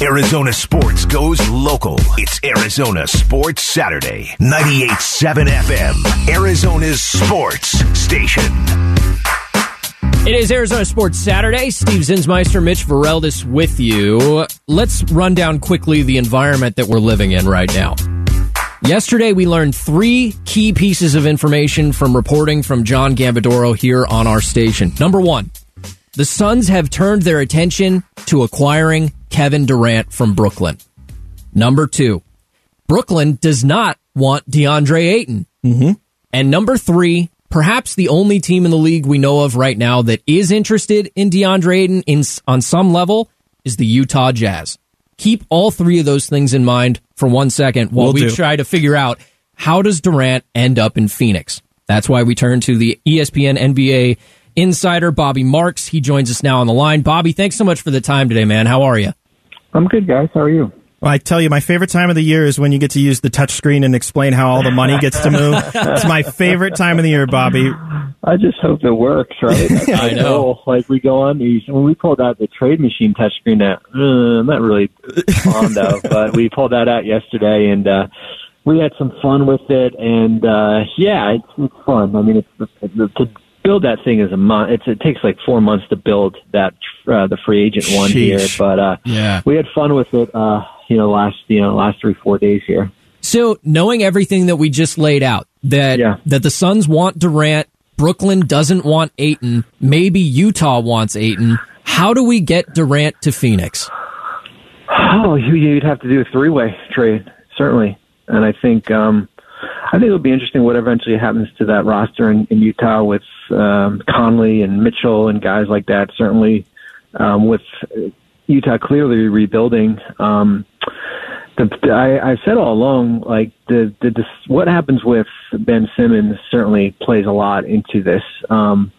Arizona sports goes local. It's Arizona Sports Saturday, 98.7 FM, Arizona's sports station. It is Arizona Sports Saturday. Steve Zinsmeister, Mitch Vareldis with you. Let's run down quickly the environment that we're living in right now. Yesterday, we learned three key pieces of information from reporting from John Gambadoro here on our station. Number one, the Suns have turned their attention to acquiring Kevin Durant from Brooklyn. Number two, Brooklyn does not want DeAndre Ayton. Mm-hmm. And number three, perhaps the only team in the league we know of right now that is interested in DeAndre Ayton in, on some level is the Utah Jazz. Keep all three of those things in mind for one second while Will we do. try to figure out how does Durant end up in Phoenix. That's why we turn to the ESPN NBA insider Bobby Marks. He joins us now on the line. Bobby, thanks so much for the time today, man. How are you? I'm good, guys. How are you? Well, I tell you, my favorite time of the year is when you get to use the touch screen and explain how all the money gets to move. it's my favorite time of the year, Bobby. I just hope it works, right? I know. Like we go on these when we pulled out the trade machine touchscreen that uh, I'm not really fond of, but we pulled that out yesterday and uh we had some fun with it and uh yeah, it's, it's fun. I mean, it's, it's to build that thing is a month. It's, it takes like four months to build that uh, the free agent one here, but uh Yeah. we had fun with it. uh You know, last you know last three four days here. So, knowing everything that we just laid out, that Yeah. that the Suns want Durant, Brooklyn doesn't want Ayton, maybe Utah wants Ayton. How do we get Durant to Phoenix? Oh, you, you'd have to do a three-way trade, certainly. And I think, um, I think it'll be interesting what eventually happens to that roster in, in Utah with um, Conley and Mitchell and guys like that. Certainly, um, with Utah clearly rebuilding. Um, the, I, I've said all along, like the, the, the what happens with Ben Simmons certainly plays a lot into this. Um,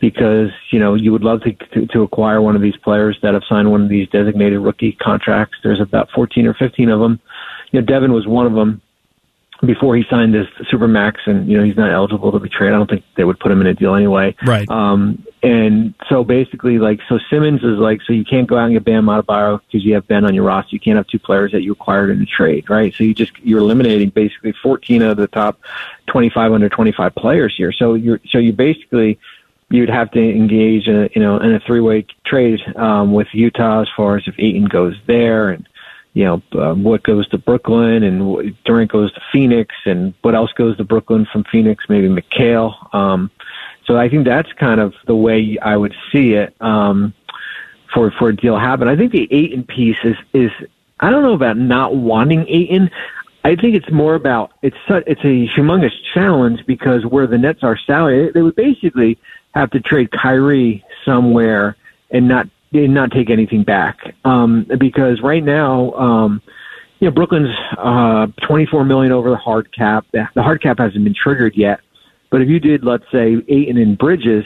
because you know you would love to, to to acquire one of these players that have signed one of these designated rookie contracts. There's about 14 or 15 of them. You know, Devin was one of them before he signed this supermax, and you know he's not eligible to be traded. I don't think they would put him in a deal anyway. Right. Um, and so basically, like, so Simmons is like, so you can't go out and get Bam Adebayo because you have Ben on your roster. You can't have two players that you acquired in a trade, right? So you just you're eliminating basically 14 of the top 25 under 25 players here. So you're so you basically you'd have to engage, in a, you know, in a three-way trade um, with Utah as far as if Ayton goes there and you know um, what goes to Brooklyn and Durant goes to Phoenix and what else goes to Brooklyn from Phoenix, maybe Mikal. Um, so I think that's kind of the way I would see it um, for for a deal happen. I think the Ayton piece is is I don't know about not wanting Ayton. I think it's more about it's su- it's a humongous challenge because where the Nets are salary, they would basically have to trade Kyrie somewhere and not and not take anything back. Um, because right now, um, you know, Brooklyn's uh, 24 million over the hard cap. The hard cap hasn't been triggered yet. But if you did, let's say, Ayton and Bridges,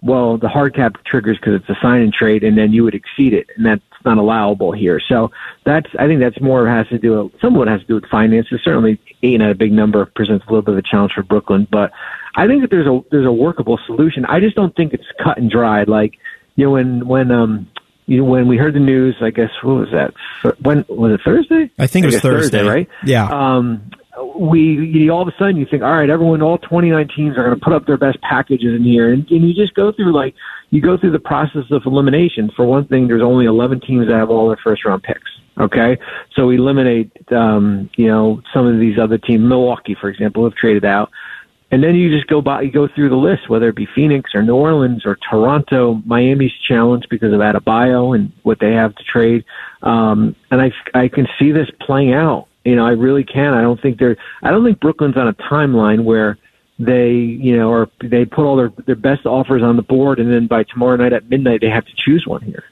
well, the hard cap triggers because it's a sign and trade, and then you would exceed it, and that's not allowable here. So that's, I think that's more has to do, of it has to do with finances. Certainly, Ayton at a big number presents a little bit of a challenge for Brooklyn, but I think that there's a there's a workable solution. I just don't think it's cut and dried. Like you know, when when um you know, when we heard the news, I guess what was that? When was it Thursday? I think it was guess Thursday. right? Yeah. um, we you, all of a sudden you think, all right, everyone, all 29 teams are going to put up their best packages in here, and, and you just go through like you go through the process of elimination. For one thing, there's only 11 teams that have all their first round picks. Okay, so we eliminate, um, you know, some of these other teams. Milwaukee, for example, have traded out. And then you just go by, you go through the list, whether it be Phoenix or New Orleans or Toronto. Miami's challenged because of Adebayo and what they have to trade. Um, and I, I can see this playing out. You know, I really can. I don't think they're, I don't think Brooklyn's on a timeline where they, you know, or they put all their, their best offers on the board and then by tomorrow night at midnight they have to choose one here.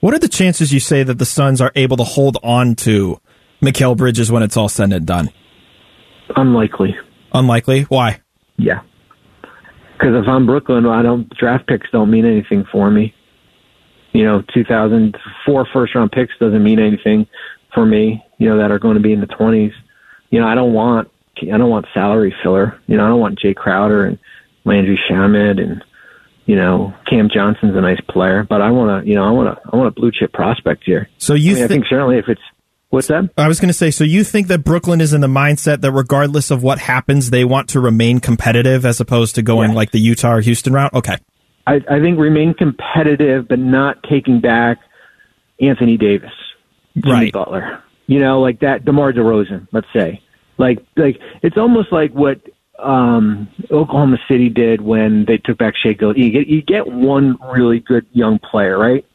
What are the chances you say that the Suns are able to hold on to Mikal Bridges when it's all said and done? Unlikely. Unlikely. Why? Yeah. Because if I'm Brooklyn, I don't draft picks don't mean anything for me. You know, 2004 first round picks doesn't mean anything for me. You know that are going to be in the 20s. You know, I don't want I don't want salary filler. You know, I don't want Jae Crowder and Landry Shamet and you know, Cam Johnson's a nice player, but I want to, you know, I want to, I want a blue chip prospect here. So you, I, mean, I think certainly if it's what's that? I was going to say, so you think that Brooklyn is in the mindset that regardless of what happens, they want to remain competitive as opposed to going Yes. like the Utah or Houston route? Okay. I, I think remain competitive, but not taking back Anthony Davis, Jimmy Right. Butler. You know, like that, DeMar DeRozan. Let's say, like, like it's almost like what um, Oklahoma City did when they took back Shai Gilgeous. You get you get one really good young player, right?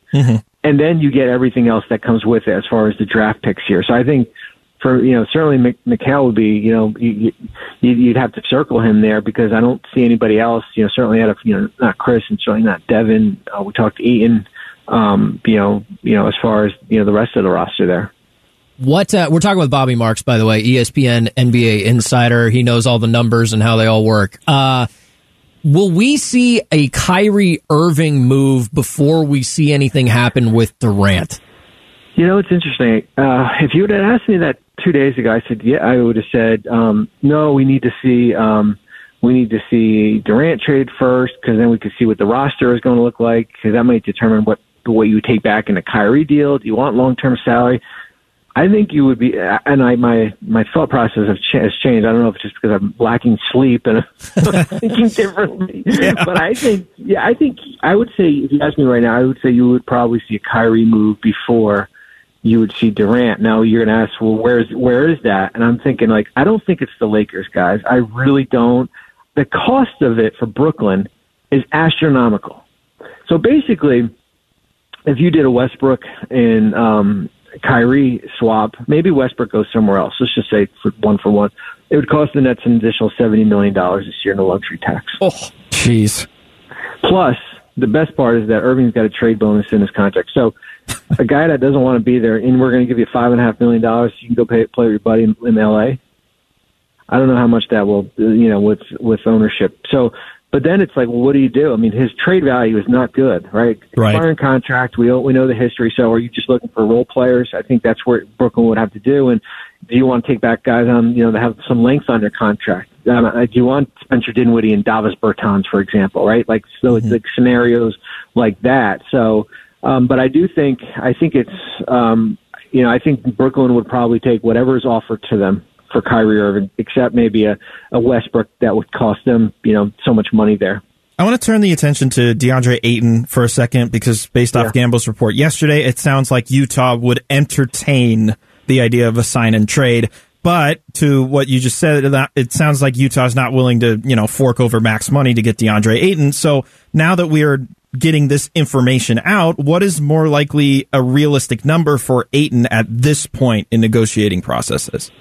And then you get everything else that comes with it as far as the draft picks here. So I think for you know certainly Mc- Mikal would be you know you, you, you'd have to circle him there because I don't see anybody else. You know certainly out of you know not Chris and certainly not Devin. Uh, we talked to Eaton. Um, you know you know as far as you know the rest of the roster there. What uh, we're talking with Bobby Marks, by the way, ESPN NBA insider. He knows all the numbers and how they all work. Uh, will we see a Kyrie Irving move before we see anything happen with Durant? You know, it's interesting. Uh, if you would have asked me that two days ago, I said, yeah, I would have said, um, no, we need to see, um, we need to see Durant trade first because then we could see what the roster is going to look like because that might determine what, what you take back in a Kyrie deal. Do you want long-term salary? I think you would be, and I my my thought process has, has changed. I don't know if it's just because I'm lacking sleep and I'm thinking differently, but I think, yeah, I think I would say if you ask me right now, I would say you would probably see a Kyrie move before you would see Durant. Now you're going to ask, well, where's where is that? And I'm thinking like, I don't think it's the Lakers, guys. I really don't. The cost of it for Brooklyn is astronomical. So basically, if you did a Westbrook and um, Kyrie swap, maybe Westbrook goes somewhere else. Let's just say for one for one, it would cost the Nets an additional seventy million dollars this year in a luxury tax. Oh, jeez. Plus, the best part is that Irving's got a trade bonus in his contract. So, a guy that doesn't want to be there, and we're going to give you five and a half million dollars, you can go pay, play with your buddy in, in L.A. I don't know how much that will, you know, with with ownership. So, but then it's like, well, what do you do? I mean, his trade value is not good, right? Right. Expiring contract. We we know the history. So, are you just looking for role players? I think that's where Brooklyn would have to do. And do you want to take back guys on, you know, that have some length on their contract? Um, uh, do you want Spencer Dinwiddie and Davis Bertans, for example, right? Like so, it's like scenarios like that. So, um, but I do think I think it's um, you know I think Brooklyn would probably take whatever is offered to them for Kyrie Irving, except maybe a, a Westbrook that would cost them you know so much money there. I want to turn the attention to DeAndre Ayton for a second because based off Yeah. Gambo's report yesterday, it sounds like Utah would entertain the idea of a sign and trade. But to what you just said, it sounds like Utah's not willing to, you know, fork over max money to get DeAndre Ayton. So now that we are getting this information out, what is more likely a realistic number for Ayton at this point in negotiating processes?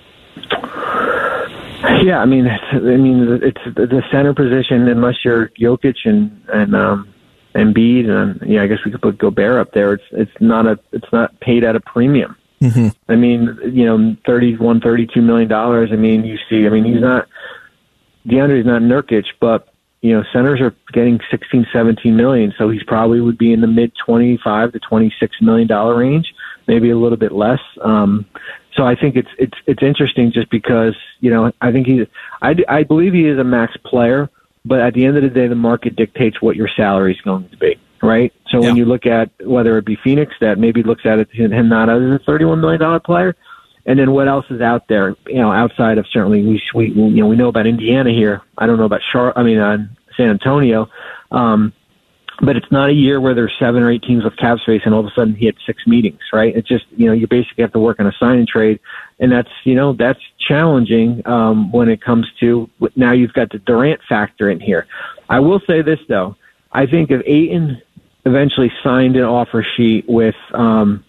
Yeah, I mean, it's, I mean, it's the center position. Unless you're Jokic and and um, Embiid, and yeah, I guess we could put Gobert up there. It's it's not a it's not paid at a premium. Mm-hmm. I mean, you know, thirty one, thirty two million dollars. I mean, you see, I mean, he's not DeAndre's not Nurkic, but you know, centers are getting sixteen, seventeen million, so he's probably would be in the mid twenty five to twenty six million dollar range, maybe a little bit less. Um, so I think it's it's it's interesting just because you know I think he's I, I believe he is a max player, but at the end of the day, the market dictates what your salary is going to be, right? So when you look at whether it be Phoenix that maybe looks at it him not as a thirty one million dollar player, and then what else is out there? You know, outside of certainly we we you know we know about Indiana here. I don't know about Char. I mean, uh, San Antonio. Um, but it's not a year where there's seven or eight teams with cap space and all of a sudden he had six meetings, right? It's just, you know, you basically have to work on a sign and trade. And that's, you know, that's challenging, um, when it comes to now you've got the Durant factor in here. I will say this though. I think if Ayton eventually signed an offer sheet with, um,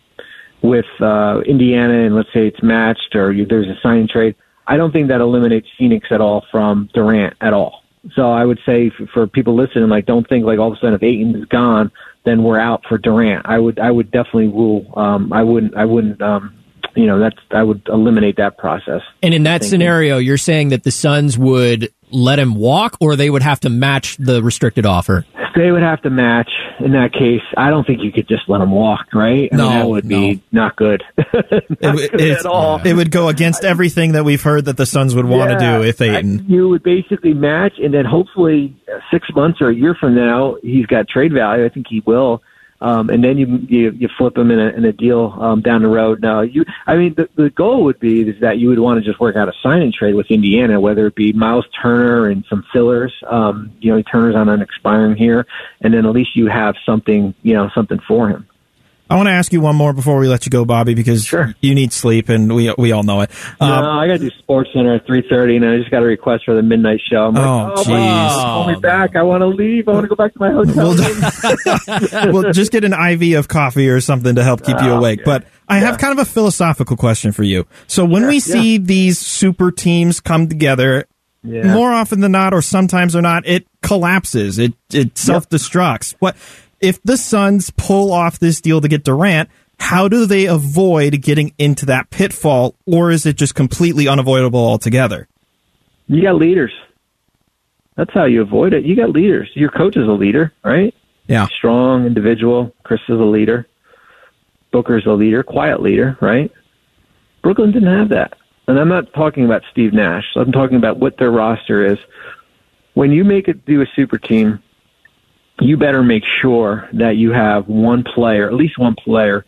with, uh, Indiana and let's say it's matched or there's a sign and trade, I don't think that eliminates Phoenix at all from Durant at all. So I would say for, for people listening, like don't think like all of a sudden if Ayton is gone, then we're out for Durant. I would I would definitely rule. Um, I wouldn't I wouldn't um, you know that's I would eliminate that process. And in that scenario, you're saying that the Suns would let him walk, or they would have to match the restricted offer? They would have to match. In that case, I don't think you could just let him walk, right? I no, mean, that would be no. not good. not it, good at all. It would go against everything that we've heard that the Suns would want to Yeah, do if Ayton. I- You would basically match, and then hopefully uh, six months or a year from now, he's got trade value. I think he will. Um, and then you, you you flip them in a, in a deal um, down the road. Now, you, I mean, the, the goal would be is that you would want to just work out a sign and trade with Indiana, whether it be Miles Turner and some fillers. Um, you know, Turner's on an expiring here, and then at least you have something, you know, something for him. I want to ask you one more before we let you go, Bobby, because Sure. you need sleep, and we we all know it. no, Um, I got to do SportsCenter at three thirty, and I just got a request for the midnight show. I'm like, Oh, oh, jeez. Call me back. I want to leave. I want to go back to my hotel. well, just get an IV of coffee or something to help keep you Oh, awake. yeah. But I have kind of a philosophical question for you. So when we see these super teams come together, Yeah. more often than not, or sometimes or not, it collapses. It it self destructs. What if the Suns pull off this deal to get Durant? How do they avoid getting into that pitfall, or is it just completely unavoidable altogether? You got leaders. That's how you avoid it. You got leaders. Your coach is a leader, right? Yeah. Strong individual. Chris is a leader. Booker's a leader, quiet leader, right? Brooklyn didn't have that. And I'm not talking about Steve Nash. I'm talking about what their roster is. When you make it do a super team, you better make sure that you have one player, at least one player,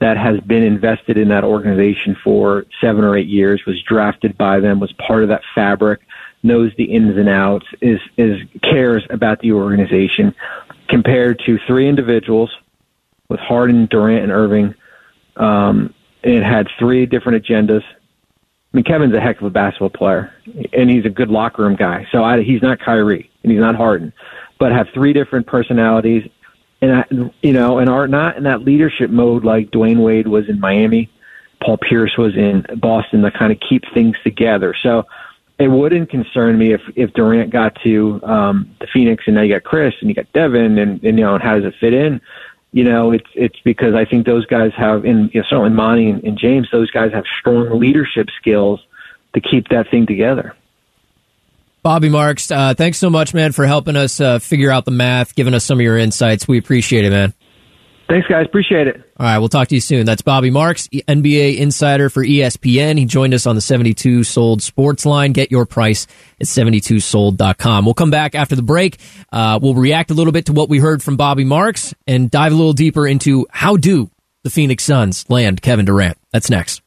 that has been invested in that organization for seven or eight years, was drafted by them, was part of that fabric, knows the ins and outs, is is cares about the organization, compared to three individuals with Harden, Durant, and Irving. Um, it had three different agendas. I mean, Kevin's a heck of a basketball player, and he's a good locker room guy. So I, he's not Kyrie, and he's not Harden, but have three different personalities, and I, you know, and are not in that leadership mode like Dwyane Wade was in Miami, Paul Pierce was in Boston to kind of keep things together. So it wouldn't concern me if if Durant got to um, the Phoenix, and now you got Chris, and you got Devin, and, and you know, and how does it fit in? you know, it's it's because I think those guys have, in you know, certainly Monty and, and James, those guys have strong leadership skills to keep that thing together. Bobby Marks, uh, thanks so much, man, for helping us uh, figure out the math, giving us some of your insights. We appreciate it, man. Thanks, guys. Appreciate it. All right, we'll talk to you soon. That's Bobby Marks, NBA insider for ESPN. He joined us on the 72 Sold Sports line. Get your price at 72sold.com. We'll come back after the break. Uh, we'll react a little bit to what we heard from Bobby Marks and dive a little deeper into how do the Phoenix Suns land Kevin Durant. That's next.